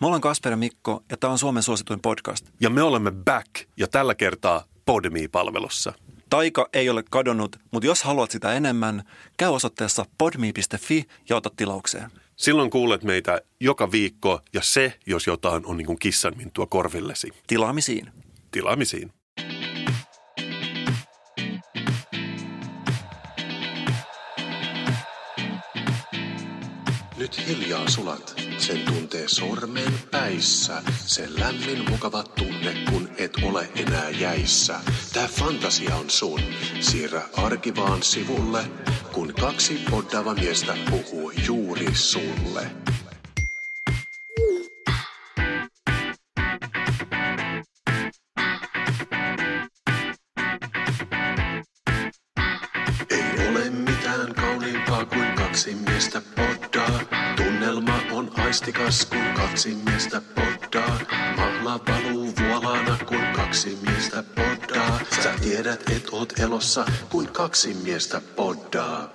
Me ollaan Kasper ja Mikko ja tämä on Suomen suosituin podcast. Ja me olemme back ja tällä kertaa Podme-palvelussa. Taika ei ole kadonnut, mutta jos haluat sitä enemmän, käy osoitteessa podme.fi ja ota tilaukseen. Silloin kuulet meitä joka viikko ja se, jos jotain, on niin kuin kissanmintua korvillesi. Tilaamisiin. Tilaamisiin. Nyt hiljaa sulat, sen tuntee sormen päissä. Se lämmin mukava tunne, kun et ole enää jäissä. Tää fantasia on sun, siirrä arki vaan sivulle, kun kaksi poddava miestä puhuu juuri sulle. Kaksi miestä poddaa. Tunnelma on aistikas, kun kaksi miestä poddaa. Mahla valuu vuolaana, kun kaksi miestä poddaa. Sä tiedät, et oot elossa, kun kaksi miestä poddaa.